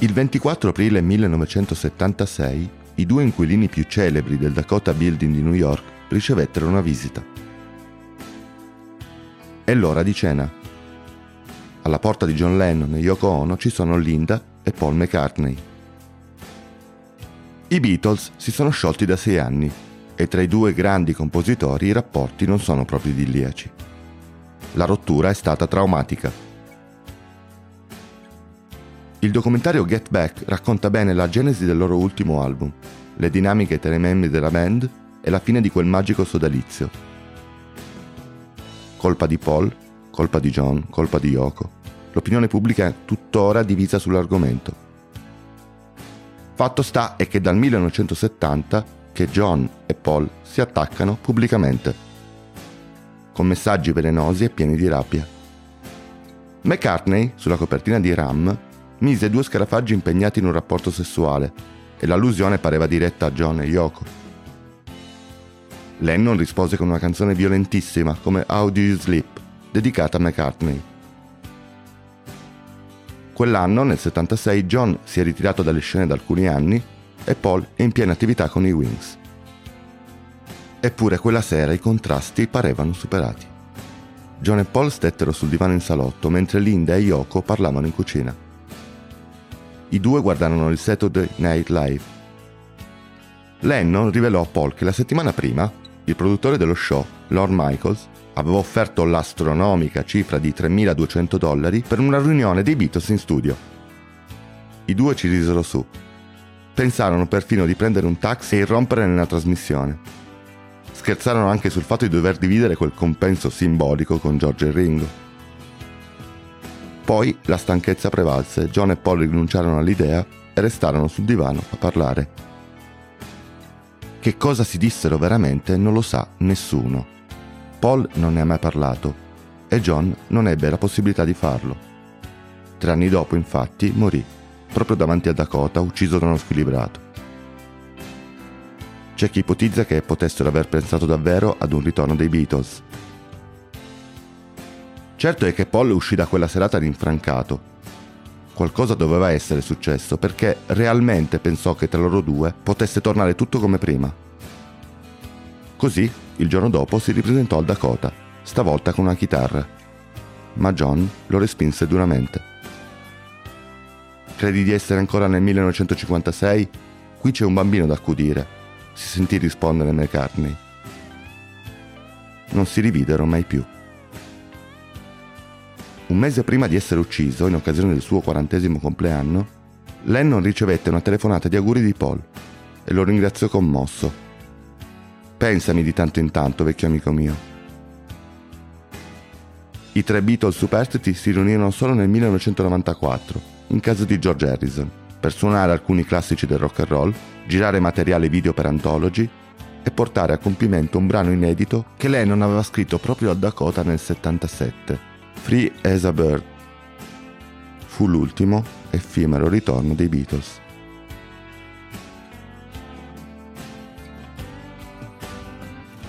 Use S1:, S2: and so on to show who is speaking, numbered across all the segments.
S1: Il 24 aprile 1976 i due inquilini più celebri del Dakota Building di New York ricevettero una visita. È l'ora di cena. Alla porta di John Lennon e Yoko Ono ci sono Linda e Paul McCartney. I Beatles si sono sciolti da sei anni e tra i due grandi compositori i rapporti non sono proprio idilliaci. La rottura è stata traumatica. Il documentario Get Back racconta bene la genesi del loro ultimo album, le dinamiche tra i membri della band e la fine di quel magico sodalizio. Colpa di Paul, colpa di John, colpa di Yoko. L'opinione pubblica è tuttora divisa sull'argomento. Fatto sta è che dal 1970 che John e Paul si attaccano pubblicamente, con messaggi velenosi e pieni di rabbia. McCartney, sulla copertina di Ram, mise due scarafaggi impegnati in un rapporto sessuale e l'allusione pareva diretta a John e Yoko. Lennon rispose con una canzone violentissima come How Do You Sleep, dedicata a McCartney. Quell'anno, nel 76, John si è ritirato dalle scene da alcuni anni e Paul è in piena attività con i Wings. Eppure quella sera i contrasti parevano superati. John e Paul stettero sul divano in salotto mentre Linda e Yoko parlavano in cucina. I due guardarono il Saturday Night Live. Lennon rivelò a Paul che la settimana prima il produttore dello show, Lord Michaels, aveva offerto l'astronomica cifra di 3.200 dollari per una riunione dei Beatles in studio. I due ci risero su. Pensarono perfino di prendere un taxi e irrompere nella trasmissione. Scherzarono anche sul fatto di dover dividere quel compenso simbolico con George e Ringo. Poi la stanchezza prevalse, John e Paul rinunciarono all'idea e restarono sul divano a parlare. Che cosa si dissero veramente non lo sa nessuno. Paul non ne ha mai parlato e John non ebbe la possibilità di farlo. Tre anni dopo, infatti, morì, proprio davanti a Dakota, ucciso da uno squilibrato. C'è chi ipotizza che potessero aver pensato davvero ad un ritorno dei Beatles, Certo è che Paul uscì da quella serata rinfrancato. Qualcosa doveva essere successo perché realmente pensò che tra loro due potesse tornare tutto come prima. Così, il giorno dopo, si ripresentò al Dakota, stavolta con una chitarra. Ma John lo respinse duramente. Credi di essere ancora nel 1956? Qui c'è un bambino da accudire, si sentì rispondere McCartney. Non si rividero mai più. Un mese prima di essere ucciso, in occasione del suo quarantesimo compleanno, Lennon ricevette una telefonata di auguri di Paul e lo ringraziò commosso. Pensami di tanto in tanto, vecchio amico mio. I tre Beatles superstiti si riunirono solo nel 1994, in casa di George Harrison, per suonare alcuni classici del rock and roll, girare materiale video per Anthology e portare a compimento un brano inedito che Lennon aveva scritto proprio a Dakota nel 77 Free as a Bird. Fu l'ultimo effimero ritorno dei Beatles.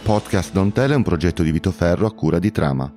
S1: Podcast Don't Tell è un progetto di Vito Ferro a cura di Trama.